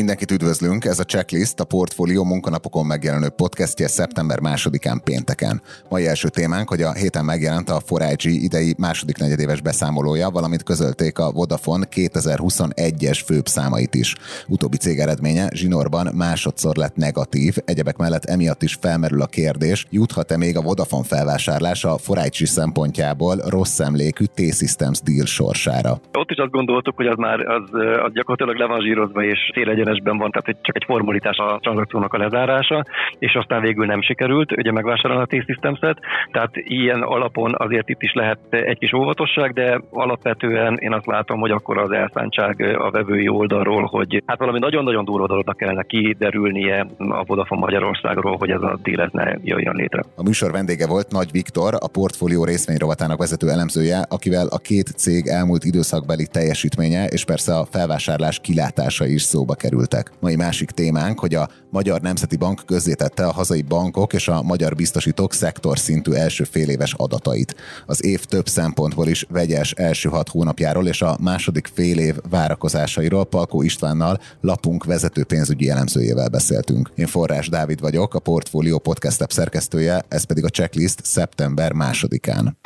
Mindenkit üdvözlünk, ez a Checklist, a Portfolio munkanapokon megjelenő podcastje szeptember másodikán pénteken. Mai első témánk, hogy a héten megjelent a 4IG idei második negyedéves beszámolója, valamint közölték a Vodafone 2021-es főbb számait is. Utóbbi cég eredménye zsinórban másodszor lett negatív, egyebek mellett emiatt is felmerül a kérdés, juthat-e még a Vodafone felvásárlása a 4IG szempontjából rossz emlékű T-Systems deal sorsára. Ott is azt gondoltuk, hogy az már az, az gyakorlatilag le van zsírozva, és egyenesben van, tehát csak egy formalitás a tranzakciónak a lezárása, és aztán végül nem sikerült ugye megvásárolni a T-Systems-et, tehát ilyen alapon azért itt is lehet egy kis óvatosság, de alapvetően én azt látom, hogy akkor az elszántság a vevői oldalról, hogy hát valami nagyon-nagyon durva dolognak kellene kiderülnie a Vodafone Magyarországról, hogy ez a dílet ne jöjjön létre. A műsor vendége volt Nagy Viktor, a portfólió részvényrovatának vezető elemzője, akivel a két cég elmúlt időszakbeli teljesítménye és persze a felvásárlás kilátása is szóba kerül kerültek. Mai másik témánk, hogy a Magyar Nemzeti Bank közzétette a hazai bankok és a magyar biztosítók szektor szintű első féléves adatait. Az év több szempontból is vegyes első hat hónapjáról és a második fél év várakozásairól Palkó Istvánnal lapunk vezető pénzügyi elemzőjével beszéltünk. Én Forrás Dávid vagyok, a Portfolio Podcast szerkesztője, ez pedig a checklist szeptember másodikán.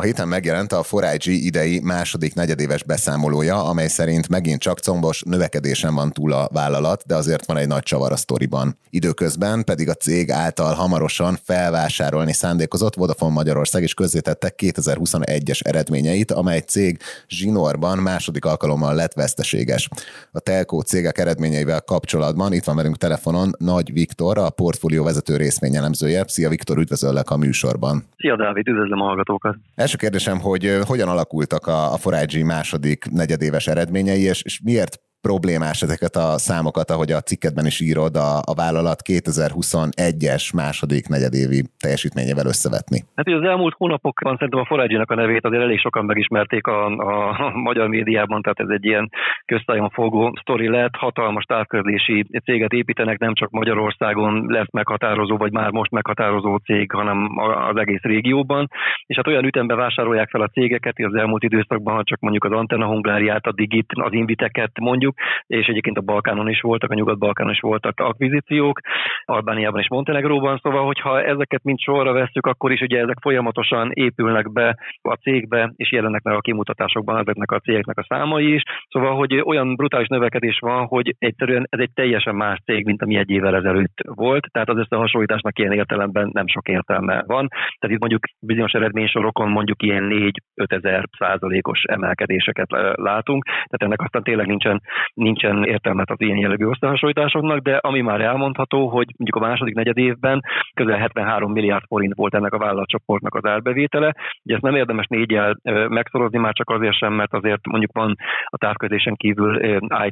A héten megjelent a 4IG idei második negyedéves beszámolója, amely szerint megint csak combos növekedésen van túl a vállalat, de azért van egy nagy csavar a sztoriban. Időközben pedig a cég által hamarosan felvásárolni szándékozott Vodafone Magyarország is közzétette 2021-es eredményeit, amely cég zsinórban második alkalommal lett veszteséges. A telkó cégek eredményeivel kapcsolatban itt van velünk telefonon Nagy Viktor, a portfólió vezető részvényelemzője. Szia Viktor, üdvözöllek a műsorban. Szia Dávid, üdvözlöm a hallgatókat. Első kérdésem, hogy hogyan alakultak a, a 4 második negyedéves eredményei, és, és miért problémás ezeket a számokat, ahogy a cikketben is írod, a, a vállalat 2021-es második negyedévi teljesítményével összevetni. Hát az elmúlt hónapokban szerintem a Foragy-nak a nevét azért elég sokan megismerték a, a magyar médiában, tehát ez egy ilyen köztájon fogó sztori lett, hatalmas távközlési céget építenek, nem csak Magyarországon lesz meghatározó, vagy már most meghatározó cég, hanem az egész régióban, és hát olyan ütemben vásárolják fel a cégeket, az elmúlt időszakban, ha csak mondjuk az Antenna Hungáriát, a Digit, az Inviteket mondjuk, és egyébként a Balkánon is voltak, a Nyugat-Balkánon is voltak akvizíciók, Albániában és Montenegróban, szóval, hogyha ezeket mind sorra vesszük, akkor is ugye ezek folyamatosan épülnek be a cégbe, és jelennek meg a kimutatásokban ezeknek a cégeknek a számai is, szóval, hogy olyan brutális növekedés van, hogy egyszerűen ez egy teljesen más cég, mint ami egy évvel ezelőtt volt, tehát az összehasonlításnak ilyen értelemben nem sok értelme van. Tehát itt mondjuk bizonyos eredménysorokon mondjuk ilyen 4-5 ezer százalékos emelkedéseket látunk, tehát ennek aztán tényleg nincsen nincsen értelmet az ilyen jellegű összehasonlításoknak, de ami már elmondható, hogy mondjuk a második negyed évben közel 73 milliárd forint volt ennek a vállalatcsoportnak az árbevétele. Ugye ezt nem érdemes négyel megszorozni, már csak azért sem, mert azért mondjuk van a távközlésen kívül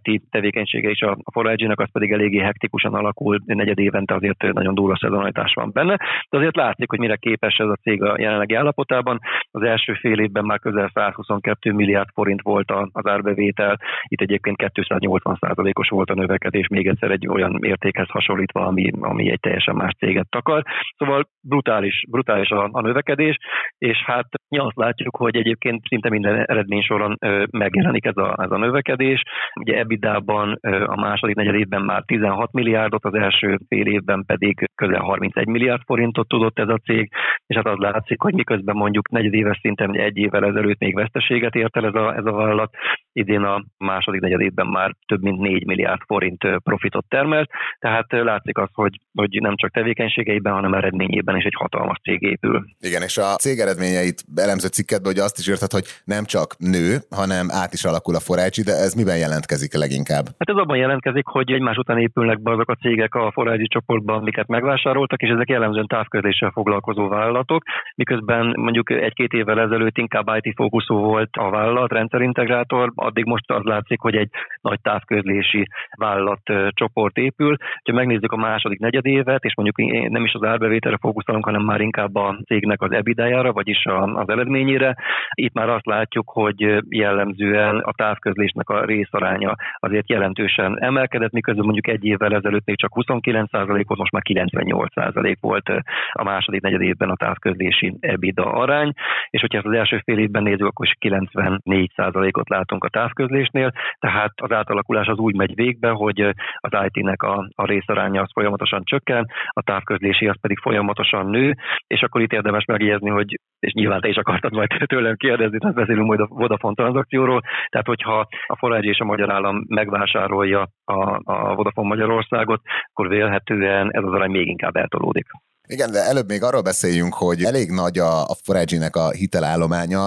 IT tevékenysége is a Forage-nak, az pedig eléggé hektikusan alakul, negyed évente azért nagyon durva szezonalitás van benne. De azért látszik, hogy mire képes ez a cég a jelenlegi állapotában. Az első fél évben már közel 122 milliárd forint volt az árbevétel, itt egyébként 280%-os volt a növekedés, még egyszer egy olyan értékhez hasonlítva, ami, ami egy teljesen más céget takar. Szóval brutális, brutális a, a növekedés, és hát azt látjuk, hogy egyébként szinte minden eredménysoron megjelenik ez a, ez a növekedés. Ugye EBITDA-ban a második negyed évben már 16 milliárdot, az első fél évben pedig közel 31 milliárd forintot tudott ez a cég, és hát az látszik, hogy miközben mondjuk negyedéves szinten egy évvel ezelőtt még veszteséget ért el ez a, ez a vállalat, idén a második negyed évben már több mint 4 milliárd forint profitot termelt, tehát látszik az, hogy, hogy nem csak tevékenységeiben, hanem eredményében is egy hatalmas cég épül. Igen, és a cég eredményeit elemző cikketben hogy azt is írtad, hogy nem csak nő, hanem át is alakul a forácsi, de ez miben jelentkezik leginkább? Hát ez abban jelentkezik, hogy egymás után épülnek be azok a cégek a forácsi csoportban, amiket megvásároltak, és ezek jellemzően távközléssel foglalkozó vállalatok, miközben mondjuk egy-két évvel ezelőtt inkább IT fókuszú volt a vállalat, rendszerintegrátor, addig most az látszik, hogy egy nagy távközlési vállalat csoport épül. Ha megnézzük a második negyedévet, és mondjuk nem is az árbevételre fókuszálunk, hanem már inkább a cégnek az ebidájára, vagyis az eredményére, itt már azt látjuk, hogy jellemzően a távközlésnek a részaránya azért jelentősen emelkedett, miközben mondjuk egy évvel ezelőtt még csak 29% volt, most már 98% volt a második negyed évben a távközlési EBITDA arány, és hogyha ezt az első fél évben nézzük, akkor is 94%-ot látunk a távközlésnél, tehát az átalakulás az úgy megy végbe, hogy az IT-nek a, a részaránya az folyamatosan csökken, a távközlési az pedig folyamatosan nő, és akkor itt érdemes megjegyezni, hogy, és nyilván te is akartad majd tőlem kérdezni, tehát beszélünk majd a Vodafone tranzakcióról, tehát hogyha a Forage és a Magyar Állam megvásárolja a, a Vodafone Magyarországot, akkor vélhetően ez az arány még inkább eltolódik. Igen, de előbb még arról beszéljünk, hogy elég nagy a, a Forage-nek a hitelállománya,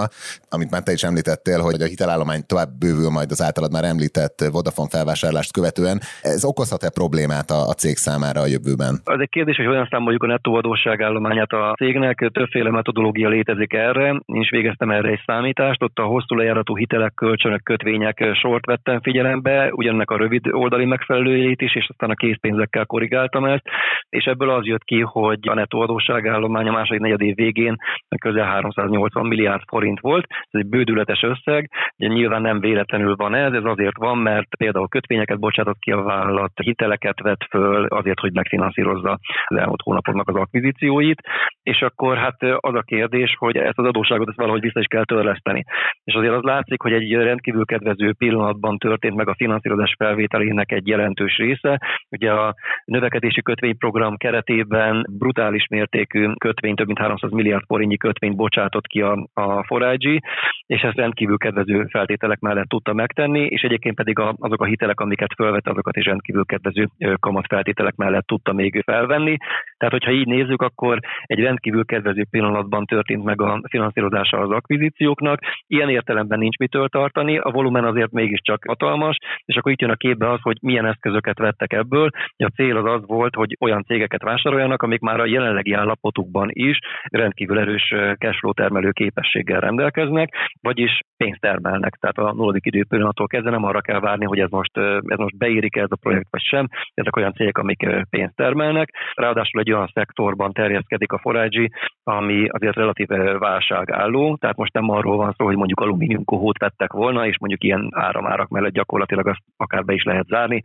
amit már te is említettél, hogy a hitelállomány tovább bővül majd az általad már említett Vodafone felvásárlást követően. Ez okozhat-e problémát a, a cég számára a jövőben? Az egy kérdés, hogy hogyan számoljuk a nettó adósságállományát a cégnek. Többféle metodológia létezik erre. Én is végeztem erre egy számítást. Ott a hosszú lejáratú hitelek, kölcsönök, kötvények sort vettem figyelembe, ugyannek a rövid oldali megfelelőjét is, és aztán a készpénzekkel korrigáltam ezt. És ebből az jött ki, hogy a netto adósságállomány a második negyed év végén közel 380 milliárd forint volt. Ez egy bődületes összeg, ugye nyilván nem véletlenül van ez, ez azért van, mert például kötvényeket bocsátott ki a vállalat, hiteleket vett föl azért, hogy megfinanszírozza az elmúlt hónapoknak az akvizícióit, és akkor hát az a kérdés, hogy ezt az adósságot ezt valahogy vissza is kell törleszteni. És azért az látszik, hogy egy rendkívül kedvező pillanatban történt meg a finanszírozás felvételének egy jelentős része. Ugye a növekedési kötvényprogram keretében brutál brutális mértékű kötvény, több mint 300 milliárd forintnyi kötvényt bocsátott ki a, a Forage, és ezt rendkívül kedvező feltételek mellett tudta megtenni, és egyébként pedig a, azok a hitelek, amiket felvett, azokat is rendkívül kedvező kamatfeltételek mellett tudta még felvenni. Tehát, hogyha így nézzük, akkor egy rendkívül kedvező pillanatban történt meg a finanszírozása az akvizícióknak. Ilyen értelemben nincs mitől tartani, a volumen azért mégiscsak hatalmas, és akkor itt jön a képbe az, hogy milyen eszközöket vettek ebből. A cél az az volt, hogy olyan cégeket vásároljanak, amik már a jelenlegi állapotukban is rendkívül erős cashflow termelő képességgel rendelkeznek, vagyis pénzt termelnek. Tehát a nulladik időpillanattól kezdve nem arra kell várni, hogy ez most, ez most beérik ez a projekt vagy sem. Ezek olyan cégek, amik pénzt termelnek. Ráadásul egy olyan szektorban terjeszkedik a Forage, ami azért relatíve válságálló. Tehát most nem arról van szó, hogy mondjuk alumínium kohót vettek volna, és mondjuk ilyen áramárak mellett gyakorlatilag azt akár be is lehet zárni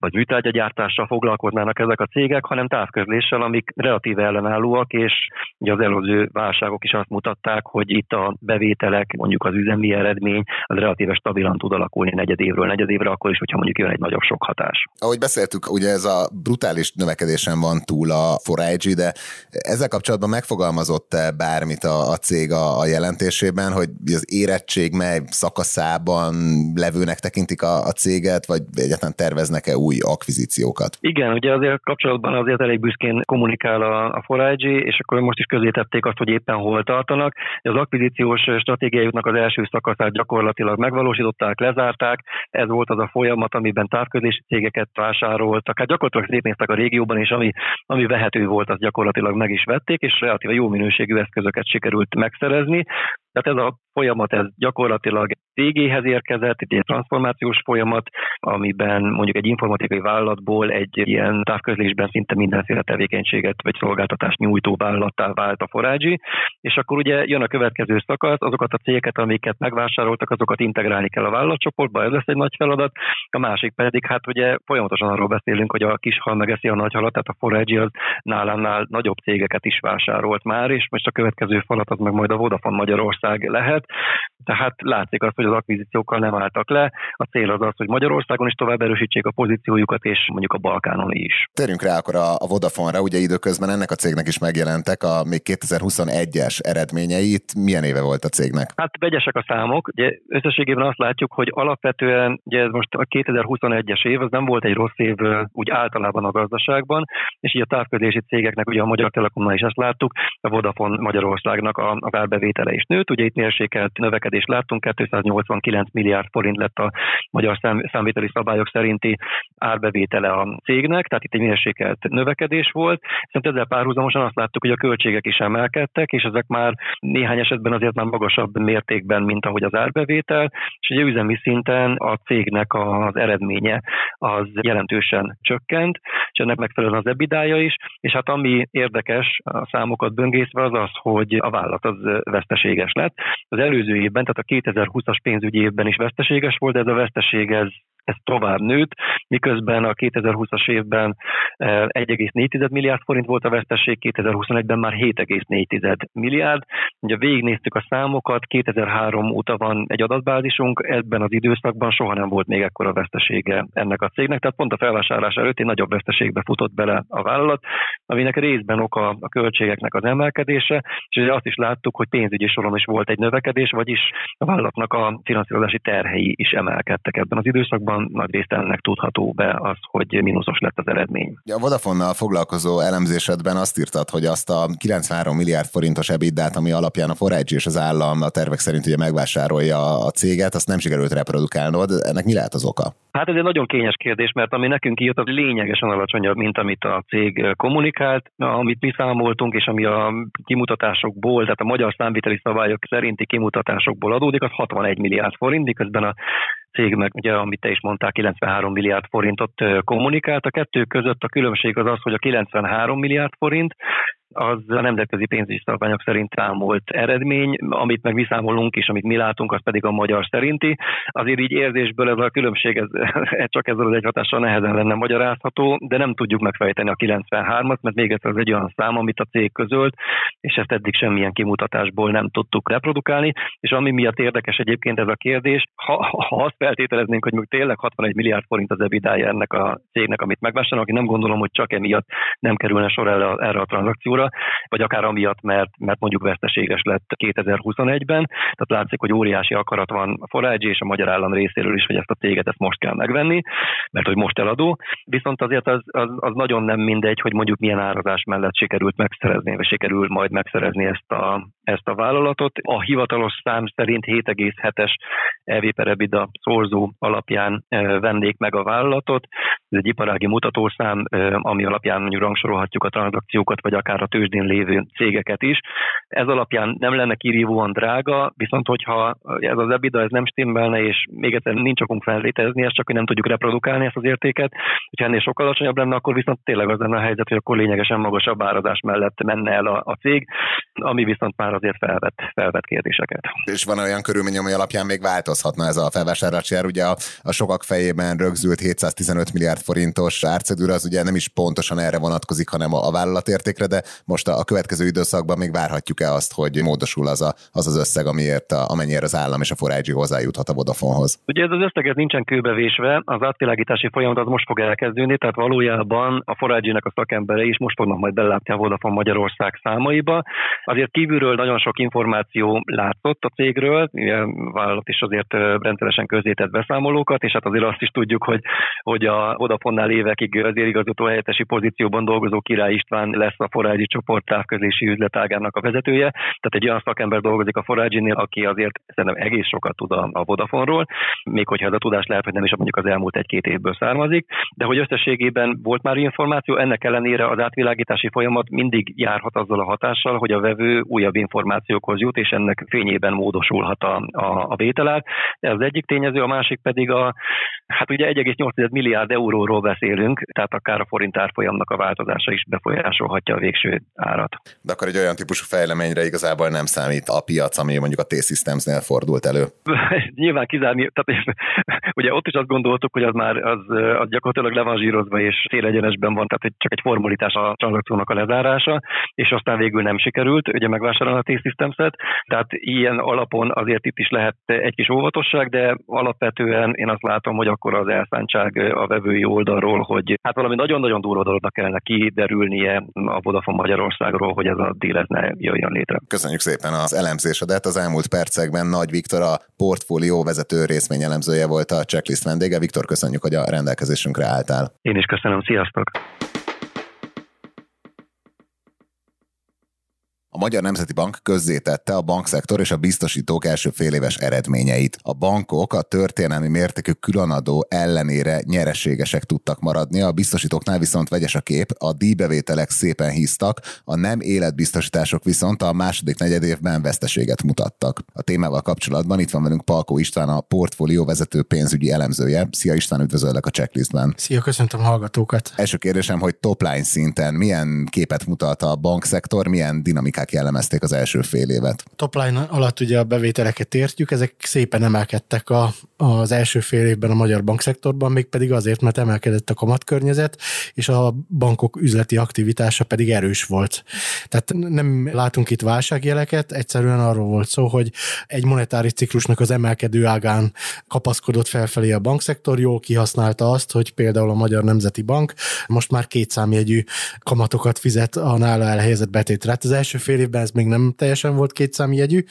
vagy műtárgyagyártással foglalkoznának ezek a cégek, hanem távközléssel, amik relatíve ellenállóak, és ugye az előző válságok is azt mutatták, hogy itt a bevételek, mondjuk az üzemi eredmény, az relatíve stabilan tud alakulni negyed évről negyed évre, akkor is, hogyha mondjuk jön egy nagyobb sok hatás. Ahogy beszéltük, ugye ez a brutális növekedésen van túl a Forage, de ezzel kapcsolatban megfogalmazott -e bármit a, a cég a, a jelentésében, hogy az érettség mely szakaszában levőnek tekintik a, a céget, vagy egyáltalán terveznek-e új új akvizíciókat. Igen, ugye azért kapcsolatban azért elég büszkén kommunikál a, a Forage, és akkor most is közé tették azt, hogy éppen hol tartanak. Az akvizíciós stratégiájuknak az első szakaszát gyakorlatilag megvalósították, lezárták. Ez volt az a folyamat, amiben távközlési cégeket vásároltak. Hát gyakorlatilag szétnéztek a régióban, és ami, ami vehető volt, az gyakorlatilag meg is vették, és relatíve jó minőségű eszközöket sikerült megszerezni. Tehát ez a folyamat ez gyakorlatilag végéhez érkezett, egy transformációs folyamat, amiben mondjuk egy informatikai vállalatból egy ilyen távközlésben szinte mindenféle tevékenységet vagy szolgáltatást nyújtó vállalattá vált a Forágyi, és akkor ugye jön a következő szakasz, azokat a cégeket, amiket megvásároltak, azokat integrálni kell a vállalatcsoportba, ez lesz egy nagy feladat, a másik pedig, hát ugye folyamatosan arról beszélünk, hogy a kis hal megeszi a nagy halat, tehát a Forágyi az nálánál nagyobb cégeket is vásárolt már, és most a következő falat az meg majd a Vodafone Magyarország lehet, tehát látszik azt, hogy az akvizíciókkal nem álltak le. A cél az az, hogy Magyarországon is tovább erősítsék a pozíciójukat, és mondjuk a Balkánon is. Térjünk rá akkor a, Vodafone-ra, ugye időközben ennek a cégnek is megjelentek a még 2021-es eredményeit. Milyen éve volt a cégnek? Hát vegyesek a számok. Ugye összességében azt látjuk, hogy alapvetően ugye ez most a 2021-es év, az nem volt egy rossz év úgy általában a gazdaságban, és így a távközlési cégeknek, ugye a Magyar Telekomnál is ezt láttuk, a Vodafone Magyarországnak a, a is nőtt, volt. Ugye itt mérsékelt növekedést láttunk, 289 milliárd forint lett a magyar szám, számviteli szabályok szerinti árbevétele a cégnek, tehát itt egy mérsékelt növekedés volt. Viszont ezzel párhuzamosan azt láttuk, hogy a költségek is emelkedtek, és ezek már néhány esetben azért már magasabb mértékben, mint ahogy az árbevétel, és ugye üzemi szinten a cégnek az eredménye az jelentősen csökkent, és ennek megfelelően az ebidája is, és hát ami érdekes a számokat böngészve az az, hogy a vállalat az veszteséges lett. Az előző évben, tehát a 2020-as pénzügyi évben is veszteséges volt, de ez a veszteség ez ez tovább nőtt, miközben a 2020-as évben 1,4 eh, milliárd forint volt a vesztesség, 2021-ben már 7,4 milliárd. Ugye végignéztük a számokat, 2003 óta van egy adatbázisunk, ebben az időszakban soha nem volt még ekkora vesztesége ennek a cégnek, tehát pont a felvásárlás előtt egy nagyobb veszteségbe futott bele a vállalat, aminek részben oka a költségeknek az emelkedése, és azt is láttuk, hogy pénzügyi soron is volt egy növekedés, vagyis a vállalatnak a finanszírozási terhei is emelkedtek ebben az időszakban, nagy részt ennek tudható be az, hogy mínuszos lett az eredmény. A Vodafonnal foglalkozó elemzésedben azt írtad, hogy azt a 93 milliárd forintos ebiddát, ami alapján a Forage és az állam a tervek szerint ugye megvásárolja a céget, azt nem sikerült reprodukálnod. Ennek mi lehet az oka? Hát ez egy nagyon kényes kérdés, mert ami nekünk kijött, az lényegesen alacsonyabb, mint amit a cég kommunikált, amit mi számoltunk, és ami a kimutatásokból, tehát a magyar számviteli szabályok szerinti kimutatásokból adódik, az 61 milliárd forint, miközben a cég meg, ugye, amit te is mondtál, 93 milliárd forintot kommunikált. A kettő között a különbség az az, hogy a 93 milliárd forint az a nemzetközi pénzügyi szabványok szerint számolt eredmény, amit meg viszámolunk, és amit mi látunk, az pedig a magyar szerinti. Azért így érzésből ez a különbség ez, csak ezzel az egy hatással nehezen lenne magyarázható, de nem tudjuk megfejteni a 93-at, mert még egyszer ez egy olyan szám, amit a cég közölt, és ezt eddig semmilyen kimutatásból nem tudtuk reprodukálni. És ami miatt érdekes egyébként ez a kérdés, ha, ha azt feltételeznénk, hogy még tényleg 61 milliárd forint az ebidája ennek a cégnek, amit megvásárolnak, én nem gondolom, hogy csak emiatt nem kerülne sor erre, erre a tranzakcióra, óra, vagy akár amiatt, mert, mert mondjuk veszteséges lett 2021-ben. Tehát látszik, hogy óriási akarat van a Forage és a magyar állam részéről is, hogy ezt a céget ezt most kell megvenni, mert hogy most eladó. Viszont azért az, az, az nagyon nem mindegy, hogy mondjuk milyen árazás mellett sikerült megszerezni, vagy sikerül majd megszerezni ezt a, ezt a vállalatot. A hivatalos szám szerint 7,7-es EV per EBITDA szorzó alapján vennék meg a vállalatot. Ez egy iparági mutatószám, ami alapján mondjuk rangsorolhatjuk a tranzakciókat, vagy akár a tőzsdén lévő cégeket is. Ez alapján nem lenne kirívóan drága, viszont hogyha ez az EBITDA ez nem stimmelne, és még egyszer nincs okunk fellétezni, ezt csak hogy nem tudjuk reprodukálni ezt az értéket, hogyha ennél sokkal alacsonyabb lenne, akkor viszont tényleg az lenne a helyzet, hogy akkor lényegesen magasabb árazás mellett menne el a, a cég, ami viszont már azért felvet, felvet kérdéseket. És van olyan körülmény, ami alapján még változhatna ez a felvásárlási ár. Ugye a, a sokak fejében rögzült 715 milliárd forintos árcedőre, az ugye nem is pontosan erre vonatkozik, hanem a, a vállalatértékre, de most a, a következő időszakban még várhatjuk-e azt, hogy módosul az a, az, az összeg, amiért a, amennyire az állam és a Forágyi hozzájuthat a Vodafonehoz? Ugye ez az összeg ez nincsen kőbevésve, az átvilágítási folyamat az most fog elkezdődni, tehát valójában a Forágyinek a szakembere is most fognak majd belátni a Vodafone Magyarország számaiba. Azért kívülről nagyon sok információ látszott a cégről, a vállalat is azért rendszeresen közzétett beszámolókat, és hát azért azt is tudjuk, hogy, hogy a Vodafone-nál évekig az igazgató helyettesi pozícióban dolgozó Király István lesz a Forágyi csoport távközlési üzletágának a vezetője. Tehát egy olyan szakember dolgozik a Forágyinél, aki azért szerintem egész sokat tud a, a Vodafone-ról, még hogyha ez a tudás lehet, hogy nem is mondjuk az elmúlt egy-két évből származik, de hogy összességében volt már információ, ennek ellenére az átvilágítási folyamat mindig járhat azzal a hatással, hogy a vevő újabb információkhoz jut, és ennek fényében módosulhat a, a, a vételár. Ez az egyik tényező, a másik pedig a, hát ugye 1,8 milliárd euróról beszélünk, tehát akár a forint árfolyamnak a változása is befolyásolhatja a végső árat. De akkor egy olyan típusú fejleményre igazából nem számít a piac, ami mondjuk a T-Systemsnél fordult elő. Nyilván kizárni, tehát ugye ott is azt gondoltuk, hogy az már az, az gyakorlatilag le van zsírozva és célegyenesben van, tehát csak egy formalitás a tranzakciónak a lezárása, és aztán végül nem sikerült ugye megvásárolni a T-Systems-et, tehát ilyen alapon azért itt is lehet egy kis óvatosság, de alapvetően én azt látom, hogy akkor az elszántság a vevői oldalról, hogy hát valami nagyon-nagyon durva dolognak kellene kiderülnie a Vodafone Magyarországról, hogy ez a díl ne jöjjön létre. Köszönjük szépen az elemzésedet. Az elmúlt percekben Nagy Viktor a portfólió vezető részvényelemzője volt a checklist vendége. Viktor, köszönjük, hogy a rendelkezésünkre álltál. Én is köszönöm, sziasztok! Magyar Nemzeti Bank közzétette a bankszektor és a biztosítók első féléves eredményeit. A bankok a történelmi mértékű különadó ellenére nyereségesek tudtak maradni, a biztosítóknál viszont vegyes a kép, a díjbevételek szépen híztak, a nem életbiztosítások viszont a második negyed évben veszteséget mutattak. A témával kapcsolatban itt van velünk Palkó István, a portfólió vezető pénzügyi elemzője. Szia István, üdvözöllek a checklistben. Szia, köszöntöm a hallgatókat. Első kérdésem, hogy topline szinten milyen képet mutat a bankszektor, milyen dinamikák jellemezték az első fél évet? Topline alatt ugye a bevételeket értjük, ezek szépen emelkedtek a, az első fél évben a magyar bankszektorban, mégpedig azért, mert emelkedett a kamatkörnyezet, és a bankok üzleti aktivitása pedig erős volt. Tehát nem látunk itt válságjeleket, egyszerűen arról volt szó, hogy egy monetáris ciklusnak az emelkedő ágán kapaszkodott felfelé a bankszektor, jól kihasználta azt, hogy például a Magyar Nemzeti Bank most már két számjegyű kamatokat fizet a nála elhelyezett betétre. Hát az első fél évben ez még nem teljesen volt két számjegyű,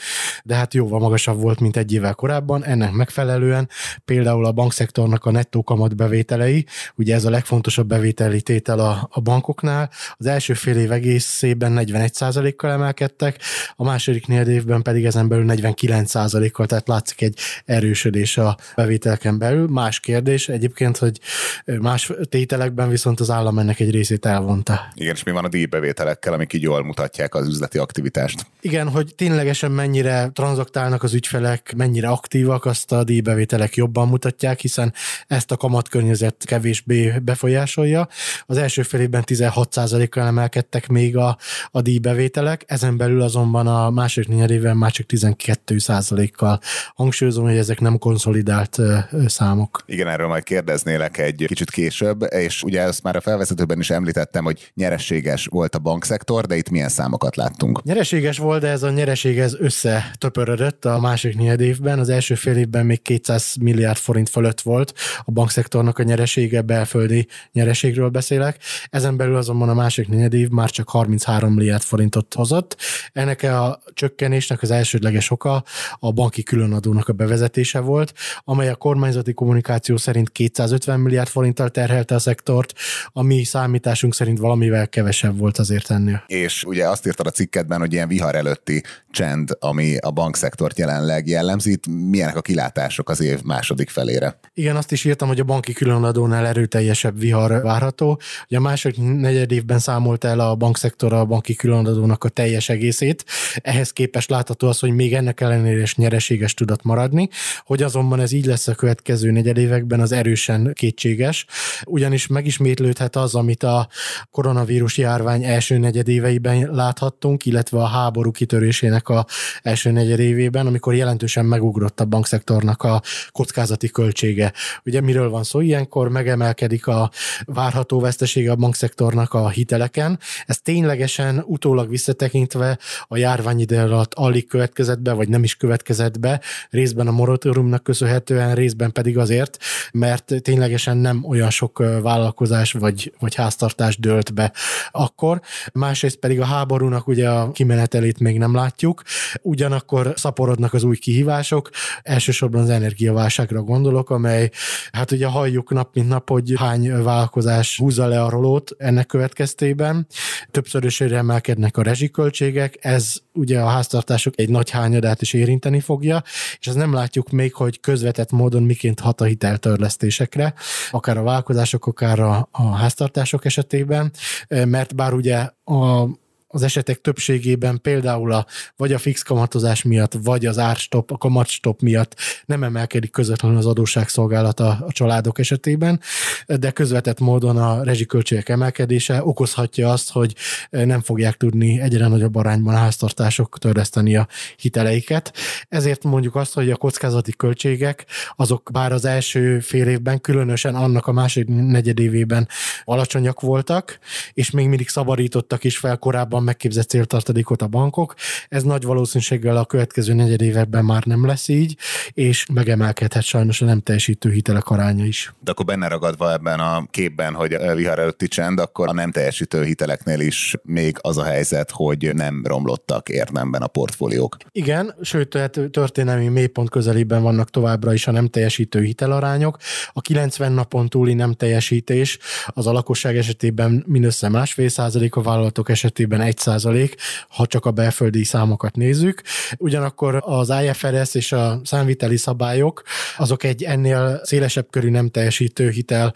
de hát jóval magasabb volt, mint egy évvel korábban. Ennek megfelelően például a bankszektornak a nettó kamat bevételei, ugye ez a legfontosabb bevételi tétel a, a bankoknál, az első fél év egészében 41%-kal emelkedtek, a második négy évben pedig ezen belül 49%-kal, tehát látszik egy erősödés a bevételeken belül. Más kérdés egyébként, hogy más tételekben viszont az állam ennek egy részét elvonta. Igen, és mi van a díjbevételekkel, amik így jól mutatják az üzleti aktivitást? Igen, hogy ténylegesen mennyire tranzaktálnak az ügyfelek, mennyire aktívak, azt a díjbevételek jobban mutatják, hiszen ezt a kamatkörnyezet kevésbé befolyásolja. Az első fél évben 16%-kal emelkedtek még a, a díjbevételek, ezen belül azonban a második negyedében már csak 12%-kal. Hangsúlyozom, hogy ezek nem konszolidált számok. Igen, erről majd kérdeznélek egy kicsit később, és ugye ezt már a felvezetőben is említettem, hogy nyereséges volt a bankszektor, de itt milyen számokat láttunk? Nyereséges volt, de ez a nyereség ez összetöpörödött a másik negyed évben. Az első fél évben még 200 milliárd forint fölött volt a bankszektornak a nyeresége, belföldi nyereségről beszélek. Ezen belül azonban a másik negyed év már csak 33 milliárd forintot hozott. Ennek a csökkenésnek az elsődleges oka a banki különadónak a bevezetése volt, amely a kormányzati kommunikáció szerint 250 milliárd forinttal terhelte a szektort, ami számításunk szerint valamivel kevesebb volt azért ennél. És ugye azt írtad a cikketben, hogy ilyen vihar előtti csend, ami a bankszektort jelenleg jellemzi. Itt milyenek a kilátások az év második felére? Igen, azt is írtam, hogy a banki különadónál erőteljesebb vihar várható. Ugye a második negyed évben számolt el a bankszektor a banki különadónak a teljes egészét. Ehhez képest látható az, hogy még ennek ellenére is nyereséges tudott maradni. Hogy azonban ez így lesz a következő negyedévekben, az erősen kétséges. Ugyanis megismétlődhet az, amit a koronavírus járvány első negyedéveiben láthattunk, illetve a háború kitörésének a első negyedévében, amikor jelentősen megugrott a bankszektornak a kockázati költsége. Ugye miről van szó? Ilyenkor megemelkedik a várható vesztesége a bankszektornak a hiteleken. Ez ténylegesen utólag visszatekintve a járvány ide alatt alig következett be, vagy nem is következett be, részben a moratóriumnak köszönhetően, részben pedig azért, mert ténylegesen nem olyan sok vállalkozás vagy, vagy háztartás dőlt be akkor. Másrészt pedig a háborúnak ugye a kimenetelét még nem látjuk, ugyanakkor szaporodnak az új kihívások, elsősorban az energiaválságra gondolok, amely hát ugye halljuk nap mint nap, hogy hány vállalkozás húzza le a rolót ennek következtében. Többszörösére emelkednek a rezsiköltségek, ez ugye a háztartások egy nagy hányadát is érinteni fogja, és ez nem látjuk még, hogy közvetett módon miként hat a hiteltörlesztésekre, akár a vállalkozások, akár a, a háztartások esetében, mert bár ugye a az esetek többségében például a, vagy a fix kamatozás miatt, vagy az árstop, a kamatstop miatt nem emelkedik közvetlenül az adósságszolgálata a családok esetében, de közvetett módon a rezsiköltségek emelkedése okozhatja azt, hogy nem fogják tudni egyre nagyobb arányban a háztartások törleszteni a hiteleiket. Ezért mondjuk azt, hogy a kockázati költségek azok bár az első fél évben, különösen annak a második negyedévében alacsonyak voltak, és még mindig szabadítottak is fel korábban korábban megképzett céltartadékot a bankok. Ez nagy valószínűséggel a következő negyedévekben már nem lesz így, és megemelkedhet sajnos a nem teljesítő hitelek aránya is. De akkor benne ragadva ebben a képben, hogy a vihar előtti csend, akkor a nem teljesítő hiteleknél is még az a helyzet, hogy nem romlottak érdemben a portfóliók. Igen, sőt, tehát történelmi mélypont közelében vannak továbbra is a nem teljesítő hitelarányok. A 90 napon túli nem teljesítés az a lakosság esetében mindössze másfél százalék, a vállalatok esetében 1% ha csak a belföldi számokat nézzük. Ugyanakkor az IFRS és a számviteli szabályok azok egy ennél szélesebb körű nem teljesítő hitel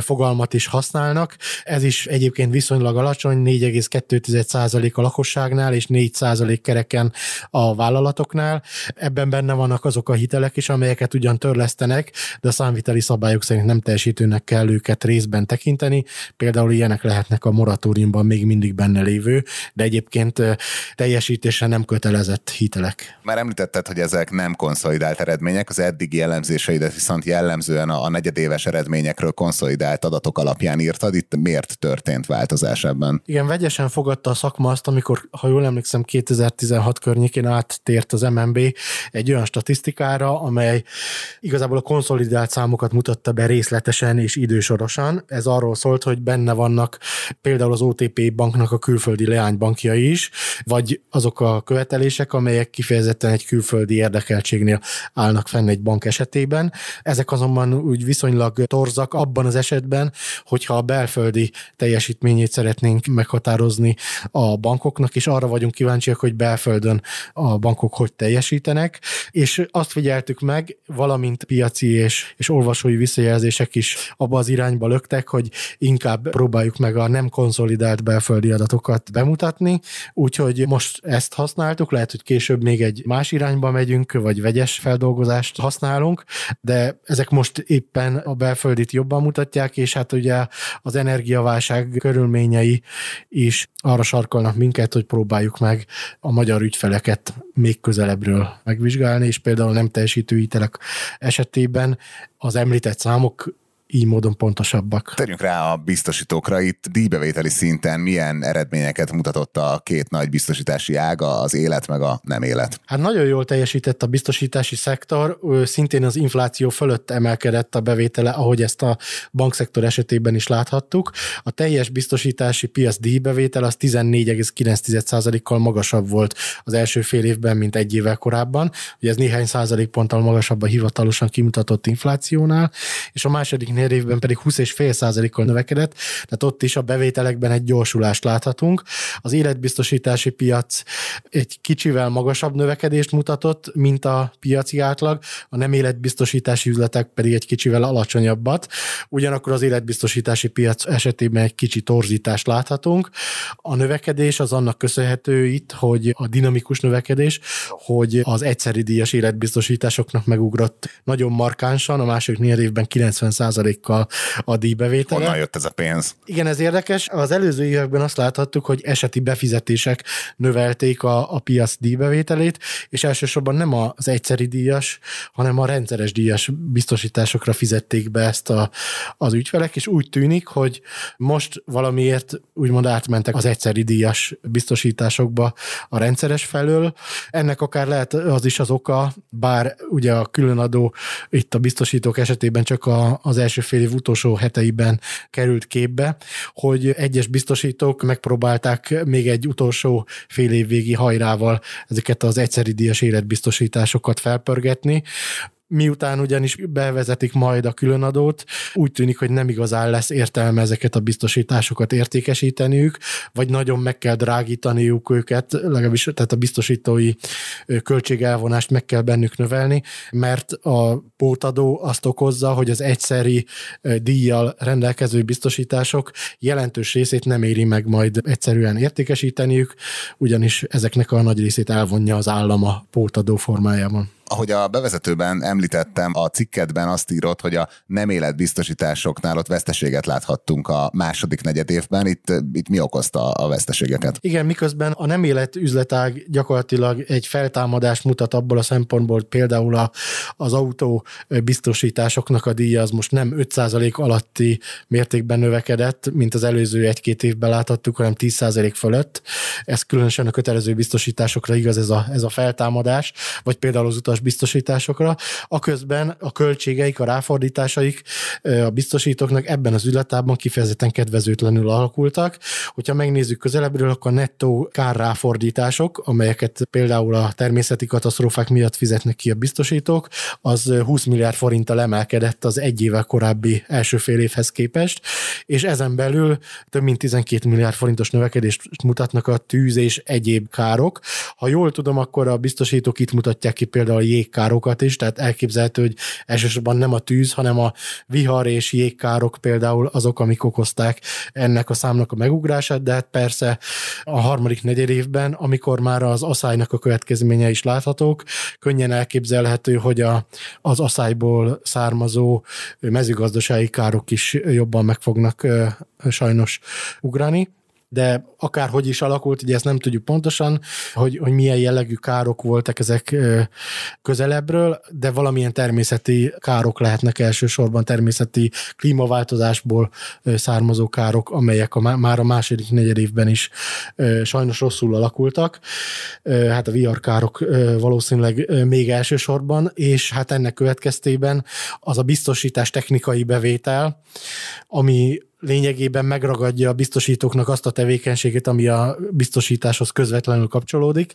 fogalmat is használnak. Ez is egyébként viszonylag alacsony, 4,2% a lakosságnál és 4% kereken a vállalatoknál. Ebben benne vannak azok a hitelek is, amelyeket ugyan törlesztenek, de a számviteli szabályok szerint nem teljesítőnek kell őket részben tekinteni. Például ilyenek lehetnek a moratóriumban még mindig benne lévő, de egyébként teljesítésre nem kötelezett hitelek. Már említetted, hogy ezek nem konszolidált eredmények, az eddigi jellemzéseidet viszont jellemzően a negyedéves eredményekről konszolidált adatok alapján írtad. Itt miért történt változás ebben? Igen, vegyesen fogadta a szakma azt, amikor, ha jól emlékszem, 2016 környékén áttért az MNB egy olyan statisztikára, amely igazából a konszolidált számokat mutatta be részletesen és idősorosan. Ez arról szólt, hogy benne vannak például az OTP banknak a külföldi leánybankjai is, vagy azok a követelések, amelyek kifejezetten egy külföldi érdekeltségnél állnak fenn egy bank esetében. Ezek azonban úgy viszonylag torzak abban az esetben, hogyha a belföldi teljesítményét szeretnénk meghatározni a bankoknak, és arra vagyunk kíváncsiak, hogy belföldön a bankok hogy teljesítenek, és azt figyeltük meg, valamint piaci és, és olvasói visszajelzések is abba az irányba löktek, hogy inkább próbáljuk meg a nem konszolidált belföldi adatokat bemutatni, úgyhogy most ezt használtuk, lehet, hogy később még egy más irányba megyünk, vagy vegyes feldolgozást használunk, de ezek most éppen a belföldit jobban mutatják, és hát ugye az energiaválság körülményei is arra sarkolnak minket, hogy próbáljuk meg a magyar ügyfeleket még közelebbről megvizsgálni, és például nem teljesítő hitelek esetében az említett számok így módon pontosabbak. Térjünk rá a biztosítókra. Itt díjbevételi szinten milyen eredményeket mutatott a két nagy biztosítási ága, az élet meg a nem élet? Hát nagyon jól teljesített a biztosítási szektor, szintén az infláció fölött emelkedett a bevétele, ahogy ezt a bankszektor esetében is láthattuk. A teljes biztosítási piac díjbevétel az 14,9%-kal magasabb volt az első fél évben, mint egy évvel korábban. Ugye ez néhány százalékponttal magasabb a hivatalosan kimutatott inflációnál, és a második négy évben pedig 20,5%-kal növekedett, tehát ott is a bevételekben egy gyorsulást láthatunk. Az életbiztosítási piac egy kicsivel magasabb növekedést mutatott, mint a piaci átlag, a nem életbiztosítási üzletek pedig egy kicsivel alacsonyabbat. Ugyanakkor az életbiztosítási piac esetében egy kicsi torzítást láthatunk. A növekedés az annak köszönhető itt, hogy a dinamikus növekedés, hogy az egyszeri díjas életbiztosításoknak megugrott nagyon markánsan, a második négy évben 90 kal a díjbevétele. Honnan jött ez a pénz? Igen, ez érdekes. Az előző években azt láthattuk, hogy eseti befizetések növelték a, a piac díjbevételét, és elsősorban nem az egyszeri díjas, hanem a rendszeres díjas biztosításokra fizették be ezt a, az ügyfelek, és úgy tűnik, hogy most valamiért úgymond átmentek az egyszeri díjas biztosításokba a rendszeres felől. Ennek akár lehet az is az oka, bár ugye a különadó itt a biztosítók esetében csak a, az első első fél év utolsó heteiben került képbe, hogy egyes biztosítók megpróbálták még egy utolsó fél év végi hajrával ezeket az egyszeri díjas életbiztosításokat felpörgetni, Miután ugyanis bevezetik majd a különadót, úgy tűnik, hogy nem igazán lesz értelme ezeket a biztosításokat értékesíteniük, vagy nagyon meg kell drágítaniuk őket, legalábbis tehát a biztosítói költségelvonást meg kell bennük növelni, mert a pótadó azt okozza, hogy az egyszeri díjjal rendelkező biztosítások jelentős részét nem éri meg majd egyszerűen értékesíteniük, ugyanis ezeknek a nagy részét elvonja az állam a pótadó formájában ahogy a bevezetőben említettem, a cikketben azt írott, hogy a nem életbiztosításoknál ott veszteséget láthattunk a második negyed évben. Itt, itt mi okozta a veszteségeket? Igen, miközben a nem élet üzletág gyakorlatilag egy feltámadást mutat abból a szempontból, például a, az autó biztosításoknak a díja az most nem 5% alatti mértékben növekedett, mint az előző egy-két évben láthattuk, hanem 10% fölött. Ez különösen a kötelező biztosításokra igaz ez a, ez a feltámadás, vagy például az utas utas biztosításokra, aközben a költségeik, a ráfordításaik a biztosítóknak ebben az üzletában kifejezetten kedvezőtlenül alakultak. Hogyha megnézzük közelebbről, akkor nettó kárráfordítások, amelyeket például a természeti katasztrófák miatt fizetnek ki a biztosítók, az 20 milliárd forinttal emelkedett az egy évvel korábbi első fél évhez képest, és ezen belül több mint 12 milliárd forintos növekedést mutatnak a tűz és egyéb károk. Ha jól tudom, akkor a biztosítók itt mutatják ki például jégkárokat is, tehát elképzelhető, hogy elsősorban nem a tűz, hanem a vihar és jégkárok például azok, amik okozták ennek a számnak a megugrását, de hát persze a harmadik negyed évben, amikor már az asszálynak a következménye is láthatók, könnyen elképzelhető, hogy a, az asszályból származó mezőgazdasági károk is jobban meg fognak sajnos ugrani de akárhogy is alakult, ugye ezt nem tudjuk pontosan, hogy, hogy milyen jellegű károk voltak ezek közelebbről, de valamilyen természeti károk lehetnek elsősorban, természeti klímaváltozásból származó károk, amelyek a, már a második negyed évben is sajnos rosszul alakultak. Hát a VR károk valószínűleg még elsősorban, és hát ennek következtében az a biztosítás technikai bevétel, ami lényegében megragadja a biztosítóknak azt a tevékenységét, ami a biztosításhoz közvetlenül kapcsolódik.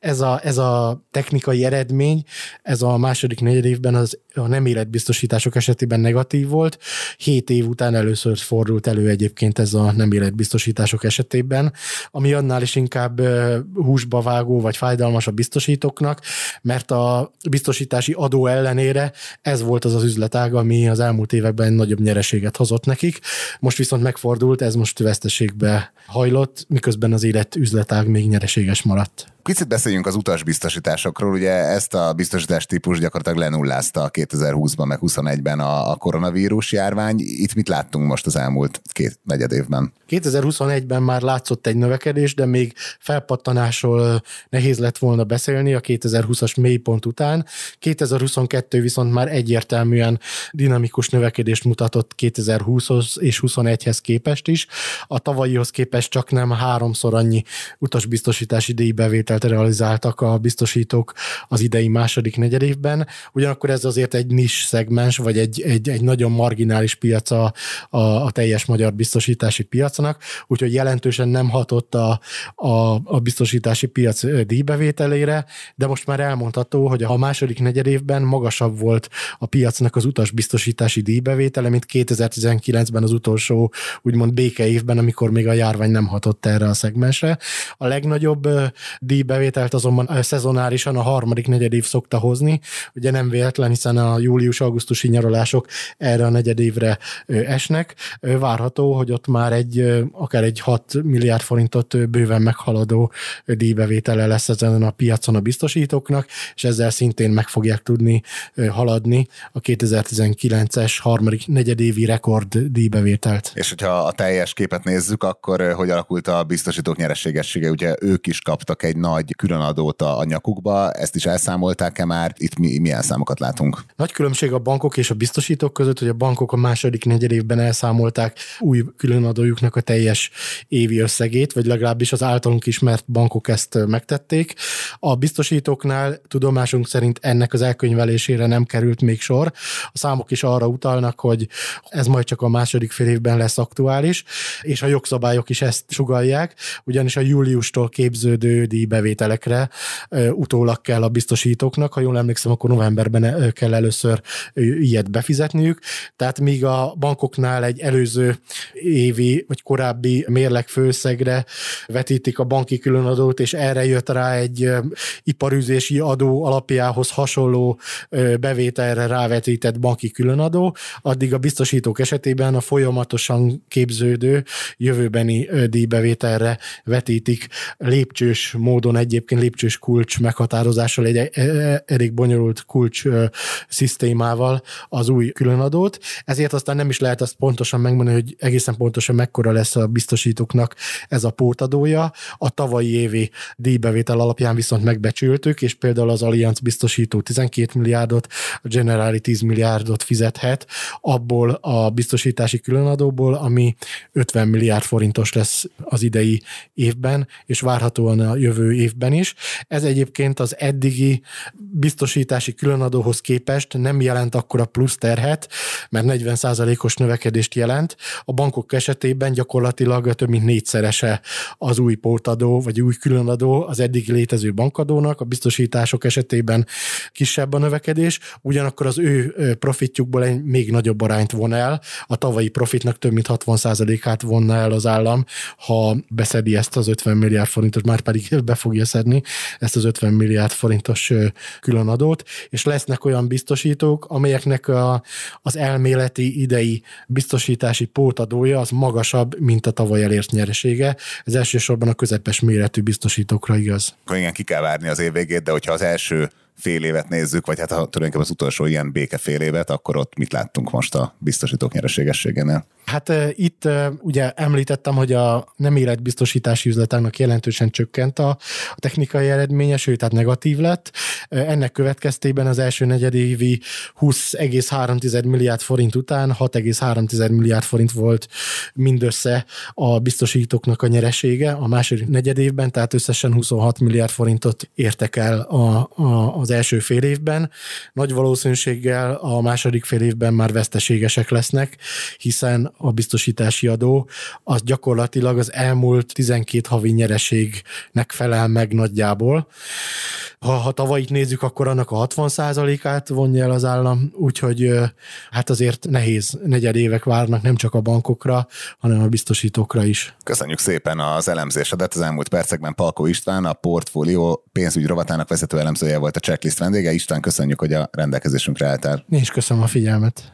Ez a, ez a technikai eredmény, ez a második negyed évben az, a nem életbiztosítások esetében negatív volt. Hét év után először fordult elő egyébként ez a nem életbiztosítások esetében, ami annál is inkább húsba vágó vagy fájdalmas a biztosítóknak, mert a biztosítási adó ellenére ez volt az az üzletág, ami az elmúlt években nagyobb nyereséget hozott nekik. Most viszont megfordult, ez most veszteségbe hajlott, miközben az élet üzletág még nyereséges maradt. Picit beszéljünk az utasbiztosításokról. Ugye ezt a biztosítás típus gyakorlatilag lenullázta 2020-ban, meg 2021-ben a, a koronavírus járvány. Itt mit láttunk most az elmúlt két negyed évben? 2021-ben már látszott egy növekedés, de még felpattanásról nehéz lett volna beszélni a 2020-as mélypont után. 2022 viszont már egyértelműen dinamikus növekedést mutatott 2020-hoz és 21-hez képest is. A tavalyihoz képest csak nem háromszor annyi utasbiztosítási díjbevétel bevételt realizáltak a biztosítók az idei második negyedévben. Ugyanakkor ez azért egy nis szegmens, vagy egy, egy, egy nagyon marginális piac a, a, teljes magyar biztosítási piacnak, úgyhogy jelentősen nem hatott a, a, a biztosítási piac díjbevételére, de most már elmondható, hogy a második negyedévben magasabb volt a piacnak az utasbiztosítási díjbevétele, mint 2019-ben az utolsó úgymond békeévben, amikor még a járvány nem hatott erre a szegmensre. A legnagyobb díj bevételt azonban szezonálisan a harmadik negyedév szokta hozni. Ugye nem véletlen, hiszen a július-augusztusi nyaralások erre a negyedévre esnek. Várható, hogy ott már egy akár egy 6 milliárd forintot bőven meghaladó díjbevétele lesz ezen a piacon a biztosítóknak, és ezzel szintén meg fogják tudni haladni a 2019-es harmadik negyedévi rekord díjbevételt. És hogyha a teljes képet nézzük, akkor hogy alakult a biztosítók nyereségessége? Ugye ők is kaptak egy nagy különadót a nyakukba, ezt is elszámolták-e már? Itt mi, milyen számokat látunk? Nagy különbség a bankok és a biztosítók között, hogy a bankok a második negyedévben elszámolták új különadójuknak a teljes évi összegét, vagy legalábbis az általunk ismert bankok ezt megtették. A biztosítóknál tudomásunk szerint ennek az elkönyvelésére nem került még sor. A számok is arra utalnak, hogy ez majd csak a második fél évben lesz aktuális, és a jogszabályok is ezt sugalják, ugyanis a júliustól képződő bevételekre utólag kell a biztosítóknak, ha jól emlékszem, akkor novemberben kell először ilyet befizetniük, tehát míg a bankoknál egy előző évi vagy korábbi mérleg főszegre vetítik a banki különadót, és erre jött rá egy iparűzési adó alapjához hasonló bevételre rávetített banki különadó, addig a biztosítók esetében a folyamatosan képződő jövőbeni díjbevételre vetítik lépcsős módon egyébként lépcsős kulcs meghatározással, egy e, e, elég bonyolult kulcs szisztémával az új különadót, ezért aztán nem is lehet azt pontosan megmondani, hogy egészen pontosan mekkora lesz a biztosítóknak ez a pótadója. A tavalyi évi díjbevétel alapján viszont megbecsültük, és például az Allianz biztosító 12 milliárdot, a Generali 10 milliárdot fizethet, abból a biztosítási különadóból, ami 50 milliárd forintos lesz az idei évben, és várhatóan a jövő évben is. Ez egyébként az eddigi biztosítási különadóhoz képest nem jelent akkora plusz terhet, mert 40%-os növekedést jelent. A bankok esetében gyakorlatilag több mint négyszerese az új pótadó, vagy új különadó az eddig létező bankadónak, a biztosítások esetében kisebb a növekedés, ugyanakkor az ő profitjukból egy még nagyobb arányt von el, a tavalyi profitnak több mint 60%-át vonna el az állam, ha beszedi ezt az 50 milliárd forintot, már pedig be fogja szedni ezt az 50 milliárd forintos különadót, és lesznek olyan biztosítók, amelyeknek a, az elméleti idei biztosítási pótadója az magasabb, mint a tavaly elért nyeresége. Ez elsősorban a közepes méretű biztosítókra igaz. Akkor igen, ki kell várni az év végét, de hogyha az első fél évet nézzük, vagy hát ha tulajdonképpen az utolsó ilyen béke fél évet, akkor ott mit láttunk most a biztosítók nyereségességénél? Hát itt ugye említettem, hogy a nem életbiztosítási üzletának jelentősen csökkent a, a technikai eredménye, sőt, tehát negatív lett. Ennek következtében az első negyedévi 20,3 milliárd forint után 6,3 milliárd forint volt mindössze a biztosítóknak a nyeresége a második negyedévben, tehát összesen 26 milliárd forintot értek el a, a, az első fél évben. Nagy valószínűséggel a második fél évben már veszteségesek lesznek, hiszen a biztosítási adó az gyakorlatilag az elmúlt 12 havi nyereségnek felel meg nagyjából. Ha, ha tavalyit nézzük, akkor annak a 60%-át vonja el az állam, úgyhogy hát azért nehéz negyed évek várnak nem csak a bankokra, hanem a biztosítókra is. Köszönjük szépen az elemzésedet. Az elmúlt percekben Palkó István, a portfólió pénzügy rovatának vezető elemzője volt a checklist vendége. István, köszönjük, hogy a rendelkezésünkre álltál. Én is köszönöm a figyelmet.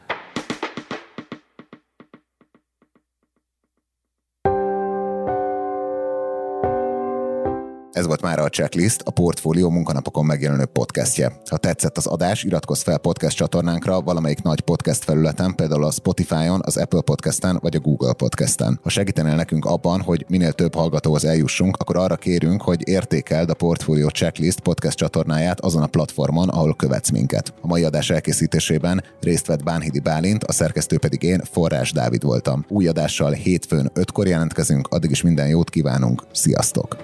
Ez volt már a Checklist, a Portfólió munkanapokon megjelenő podcastje. Ha tetszett az adás, iratkozz fel podcast csatornánkra valamelyik nagy podcast felületen, például a Spotify-on, az Apple Podcast-en vagy a Google Podcast-en. Ha segítenél nekünk abban, hogy minél több hallgatóhoz eljussunk, akkor arra kérünk, hogy értékeld a Portfólió Checklist podcast csatornáját azon a platformon, ahol követsz minket. A mai adás elkészítésében részt vett Bánhidi Bálint, a szerkesztő pedig én, Forrás Dávid voltam. Új adással hétfőn 5-kor jelentkezünk, addig is minden jót kívánunk, sziasztok!